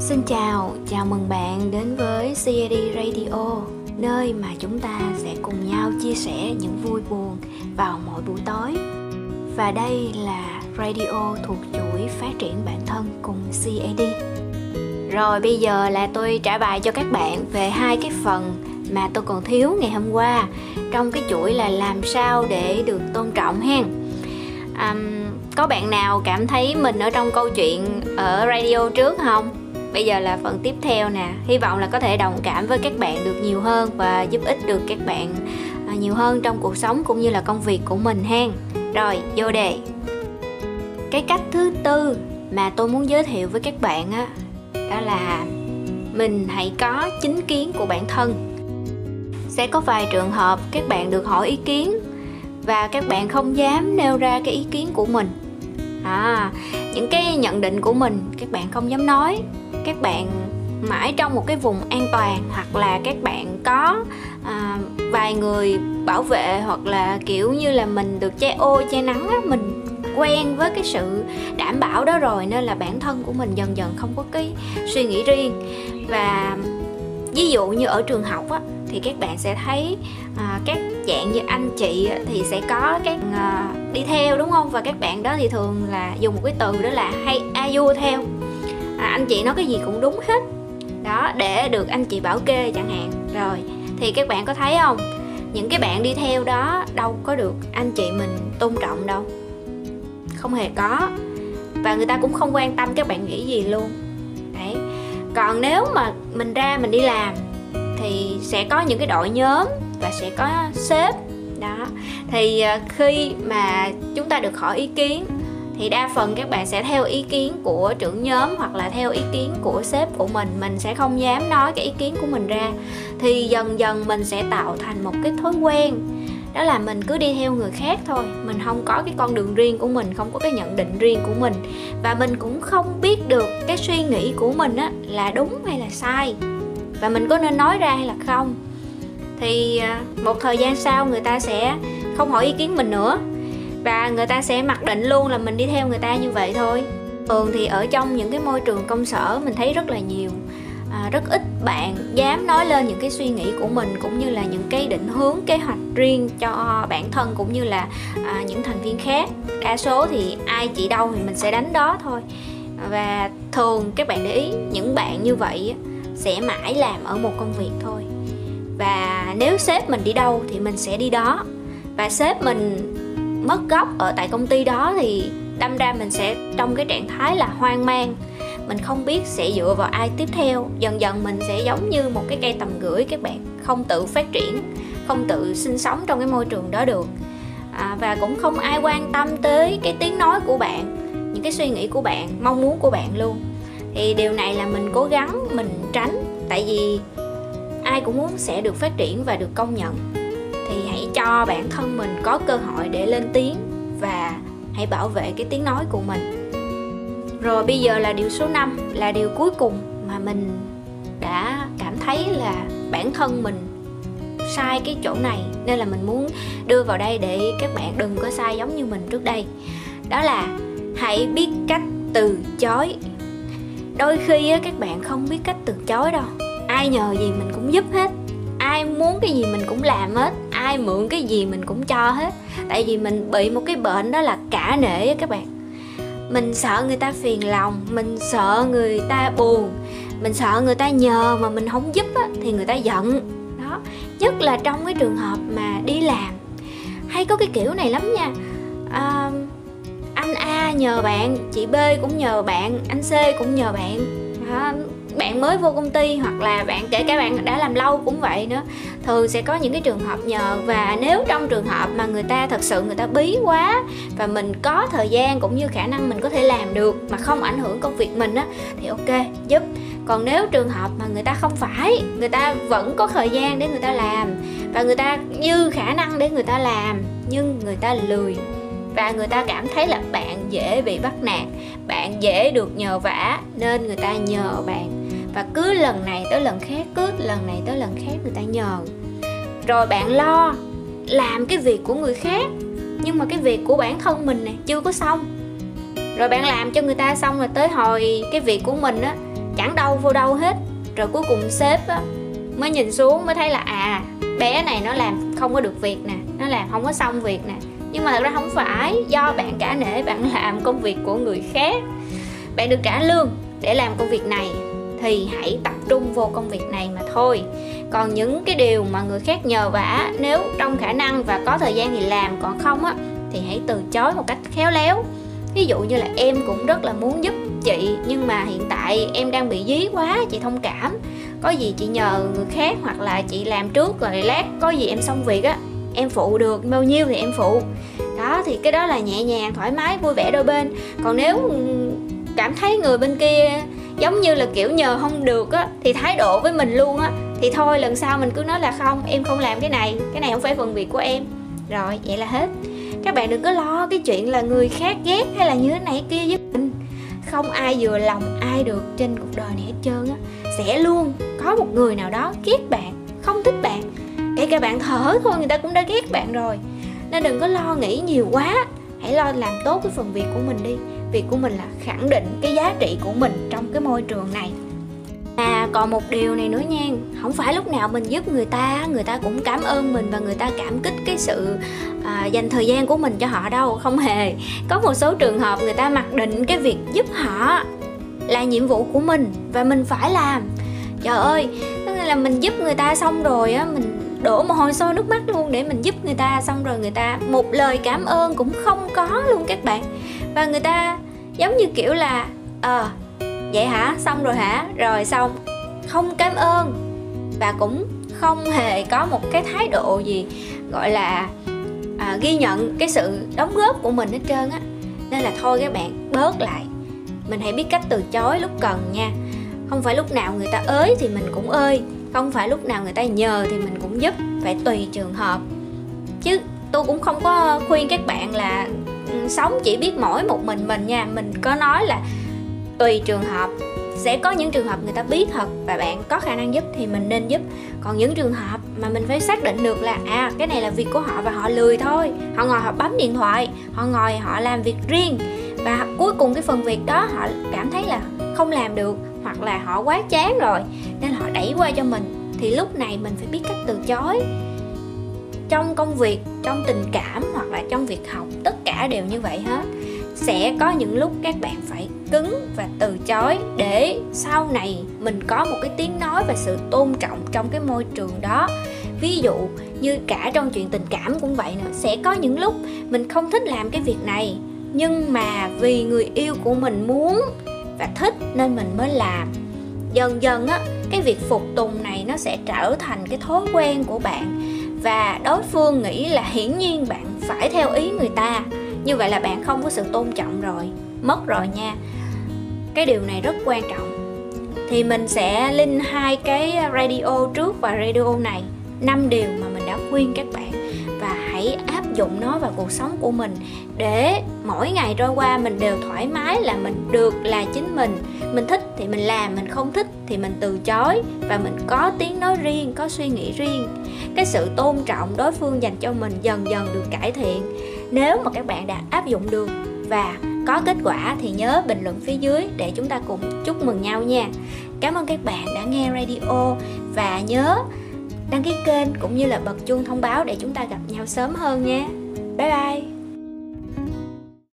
Xin chào, chào mừng bạn đến với CAD Radio, nơi mà chúng ta sẽ cùng nhau chia sẻ những vui buồn vào mỗi buổi tối. Và đây là radio thuộc chuỗi phát triển bản thân cùng CAD. Rồi bây giờ là tôi trả bài cho các bạn về hai cái phần mà tôi còn thiếu ngày hôm qua trong cái chuỗi là làm sao để được tôn trọng hen. Um, có bạn nào cảm thấy mình ở trong câu chuyện ở radio trước không? Bây giờ là phần tiếp theo nè. Hy vọng là có thể đồng cảm với các bạn được nhiều hơn và giúp ích được các bạn à, nhiều hơn trong cuộc sống cũng như là công việc của mình hen. Rồi, vô đề. Cái cách thứ tư mà tôi muốn giới thiệu với các bạn á, đó là mình hãy có chính kiến của bản thân. Sẽ có vài trường hợp các bạn được hỏi ý kiến và các bạn không dám nêu ra cái ý kiến của mình. À những cái nhận định của mình các bạn không dám nói các bạn mãi trong một cái vùng an toàn hoặc là các bạn có à, vài người bảo vệ hoặc là kiểu như là mình được che ô che nắng á, mình quen với cái sự đảm bảo đó rồi nên là bản thân của mình dần dần không có cái suy nghĩ riêng. Và ví dụ như ở trường học á thì các bạn sẽ thấy à, các dạng như anh chị thì sẽ có các à, đi theo đúng không? Và các bạn đó thì thường là dùng một cái từ đó là hay a vua theo à, anh chị nói cái gì cũng đúng hết. Đó để được anh chị bảo kê chẳng hạn. Rồi thì các bạn có thấy không? Những cái bạn đi theo đó đâu có được anh chị mình tôn trọng đâu. Không hề có. Và người ta cũng không quan tâm các bạn nghĩ gì luôn. Đấy. Còn nếu mà mình ra mình đi làm thì sẽ có những cái đội nhóm và sẽ có sếp. Đó. Thì à, khi mà chúng ta được hỏi ý kiến thì đa phần các bạn sẽ theo ý kiến của trưởng nhóm hoặc là theo ý kiến của sếp của mình. Mình sẽ không dám nói cái ý kiến của mình ra. Thì dần dần mình sẽ tạo thành một cái thói quen. Đó là mình cứ đi theo người khác thôi. Mình không có cái con đường riêng của mình, không có cái nhận định riêng của mình. Và mình cũng không biết được cái suy nghĩ của mình á, là đúng hay là sai. Và mình có nên nói ra hay là không? Thì à, một thời gian sau người ta sẽ không hỏi ý kiến mình nữa và người ta sẽ mặc định luôn là mình đi theo người ta như vậy thôi. Thường thì ở trong những cái môi trường công sở mình thấy rất là nhiều. À, rất ít bạn dám nói lên những cái suy nghĩ của mình cũng như là những cái định hướng kế hoạch riêng cho bản thân cũng như là à, những thành viên khác. Đa số thì ai chỉ đâu thì mình sẽ đánh đó thôi. Và thường các bạn để ý những bạn như vậy sẽ mãi làm ở một công việc thôi. Và nếu sếp mình đi đâu thì mình sẽ đi đó. Và sếp mình mất gốc ở tại công ty đó thì đâm ra mình sẽ trong cái trạng thái là hoang mang. Mình không biết sẽ dựa vào ai tiếp theo. Dần dần mình sẽ giống như một cái cây tầm gửi các bạn không tự phát triển không tự sinh sống trong cái môi trường đó được. À, và cũng không ai quan tâm tới cái tiếng nói của bạn những cái suy nghĩ của bạn mong muốn của bạn luôn. Thì điều này là mình cố gắng mình tránh tại vì ai cũng muốn sẽ được phát triển và được công nhận thì hãy cho bản thân mình có cơ hội để lên tiếng và hãy bảo vệ cái tiếng nói của mình. Rồi bây giờ là điều số 5 là điều cuối cùng mà mình đã cảm thấy là bản thân mình sai cái chỗ này. Nên là mình muốn đưa vào đây để các bạn đừng có sai giống như mình trước đây. Đó là hãy biết cách từ chối. Đôi khi các bạn không biết cách từ chối đâu. Ai nhờ gì mình cũng giúp hết ai muốn cái gì mình cũng làm hết ai mượn cái gì mình cũng cho hết. Tại vì mình bị một cái bệnh đó là cả nể á các bạn. Mình sợ người ta phiền lòng mình sợ người ta buồn mình sợ người ta nhờ mà mình không giúp á, thì người ta giận. Đó nhất là trong cái trường hợp mà đi làm. Hay có cái kiểu này lắm nha. À, anh a nhờ bạn chị b cũng nhờ bạn anh c cũng nhờ bạn. Đó, bạn mới vô công ty hoặc là bạn kể cả bạn đã làm lâu cũng vậy nữa thường sẽ có những cái trường hợp nhờ và nếu trong trường hợp mà người ta thật sự người ta bí quá và mình có thời gian cũng như khả năng mình có thể làm được mà không ảnh hưởng công việc mình á thì ok giúp còn nếu trường hợp mà người ta không phải người ta vẫn có thời gian để người ta làm và người ta như khả năng để người ta làm nhưng người ta lười và người ta cảm thấy là bạn dễ bị bắt nạt bạn dễ được nhờ vả nên người ta nhờ bạn và cứ lần này tới lần khác cứ lần này tới lần khác người ta nhờ rồi bạn lo làm cái việc của người khác nhưng mà cái việc của bản thân mình nè chưa có xong. Rồi bạn làm cho người ta xong rồi tới hồi cái việc của mình á chẳng đâu vô đâu hết. Rồi cuối cùng sếp á, mới nhìn xuống mới thấy là à bé này nó làm không có được việc nè nó làm không có xong việc nè. Nhưng mà thật ra không phải do bạn cả nể bạn làm công việc của người khác. Bạn được trả lương để làm công việc này thì hãy tập trung vô công việc này mà thôi. Còn những cái điều mà người khác nhờ vả, nếu trong khả năng và có thời gian thì làm, còn không á, thì hãy từ chối một cách khéo léo. Ví dụ như là em cũng rất là muốn giúp chị, nhưng mà hiện tại em đang bị dí quá, chị thông cảm. Có gì chị nhờ người khác hoặc là chị làm trước rồi lát có gì em xong việc á, em phụ được bao nhiêu thì em phụ. Đó, thì cái đó là nhẹ nhàng, thoải mái, vui vẻ đôi bên. Còn nếu cảm thấy người bên kia giống như là kiểu nhờ không được á, thì thái độ với mình luôn á, thì thôi lần sau mình cứ nói là không, em không làm cái này cái này không phải phần việc của em. Rồi, vậy là hết. Các bạn đừng có lo cái chuyện là người khác ghét hay là như thế này kia với mình. Không ai vừa lòng, ai được trên cuộc đời này hết trơn á. Sẽ luôn có một người nào đó ghét bạn, không thích bạn. Kể cả bạn thở thôi, người ta cũng đã ghét bạn rồi. Nên đừng có lo nghĩ nhiều quá, hãy lo làm tốt cái phần việc của mình đi việc của mình là khẳng định cái giá trị của mình trong cái môi trường này. À còn một điều này nữa nha Không phải lúc nào mình giúp người ta Người ta cũng cảm ơn mình Và người ta cảm kích cái sự à, dành thời gian của mình cho họ đâu Không hề. Có một số trường hợp người ta mặc định cái việc giúp họ Là nhiệm vụ của mình Và mình phải làm. Trời ơi Tức là mình giúp người ta xong rồi á Mình đổ một hồi sôi nước mắt luôn để mình giúp người ta xong rồi người ta một lời cảm ơn cũng không có luôn các bạn và người ta giống như kiểu là ờ à, vậy hả? Xong rồi hả? Rồi xong. Không cảm ơn. Và cũng không hề có một cái thái độ gì gọi là à, ghi nhận cái sự đóng góp của mình hết trơn á. Nên là thôi các bạn bớt lại. Mình hãy biết cách từ chối lúc cần nha. Không phải lúc nào người ta ới thì mình cũng ơi. Không phải lúc nào người ta nhờ thì mình cũng giúp. Phải tùy trường hợp. Chứ tôi cũng không có khuyên các bạn là sống chỉ biết mỗi một mình mình nha. Mình có nói là tùy trường hợp, sẽ có những trường hợp người ta biết thật và bạn có khả năng giúp thì mình nên giúp. Còn những trường hợp mà mình phải xác định được là à cái này là việc của họ và họ lười thôi. Họ ngồi họ bấm điện thoại, họ ngồi họ làm việc riêng và cuối cùng cái phần việc đó họ cảm thấy là không làm được hoặc là họ quá chán rồi, nên họ đẩy qua cho mình. Thì lúc này mình phải biết cách từ chối trong công việc, trong tình cảm hoặc là trong việc học, tất cả đều như vậy hết. Sẽ có những lúc các bạn phải cứng và từ chối để sau này mình có một cái tiếng nói và sự tôn trọng trong cái môi trường đó. Ví dụ như cả trong chuyện tình cảm cũng vậy nữa, sẽ có những lúc mình không thích làm cái việc này, nhưng mà vì người yêu của mình muốn và thích nên mình mới làm. Dần dần á, cái việc phục tùng này nó sẽ trở thành cái thói quen của bạn và đối phương nghĩ là hiển nhiên bạn phải theo ý người ta. Như vậy là bạn không có sự tôn trọng rồi. Mất rồi nha. Cái điều này rất quan trọng. Thì mình sẽ link hai cái radio trước và radio này. Năm điều mà mình đã khuyên các bạn. Và hãy áp dụng nó vào cuộc sống của mình. Để mỗi ngày trôi qua mình đều thoải mái là mình được là chính mình. Mình thích thì mình làm, mình không thích thì mình từ chối. Và mình có tiếng nói riêng, có suy nghĩ riêng cái sự tôn trọng đối phương dành cho mình dần dần được cải thiện. Nếu mà các bạn đã áp dụng được và có kết quả thì nhớ bình luận phía dưới để chúng ta cùng chúc mừng nhau nha. Cảm ơn các bạn đã nghe radio và nhớ đăng ký kênh cũng như là bật chuông thông báo để chúng ta gặp nhau sớm hơn nha bye bye!